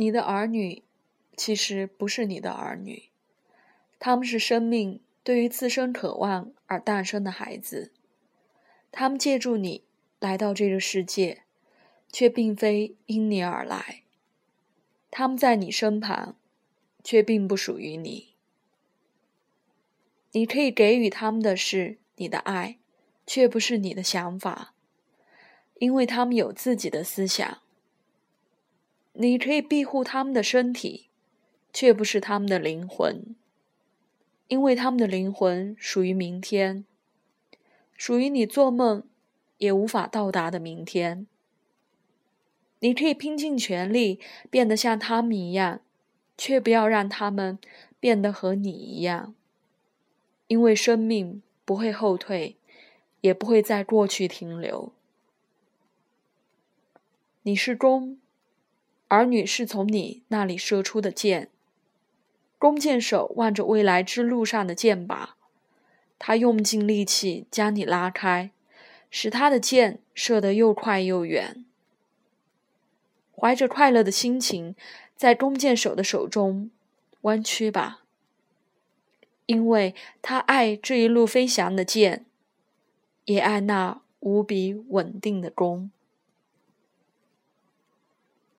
你的儿女其实不是你的儿女，他们是生命对于自身渴望而诞生的孩子。他们借助你来到这个世界，却并非因你而来。他们在你身旁，却并不属于你。你可以给予他们的是你的爱，却不是你的想法，因为他们有自己的思想。你可以庇护他们的身体，却不是他们的灵魂，因为他们的灵魂属于明天，属于你做梦也无法到达的明天。你可以拼尽全力变得像他们一样，却不要让他们变得和你一样，因为生命不会后退，也不会在过去停留。你是弓。儿女是从你那里射出的箭，弓箭手望着未来之路上的箭靶，他用尽力气将你拉开，使他的箭射得又快又远。怀着快乐的心情，在弓箭手的手中弯曲吧，因为他爱这一路飞翔的箭，也爱那无比稳定的弓。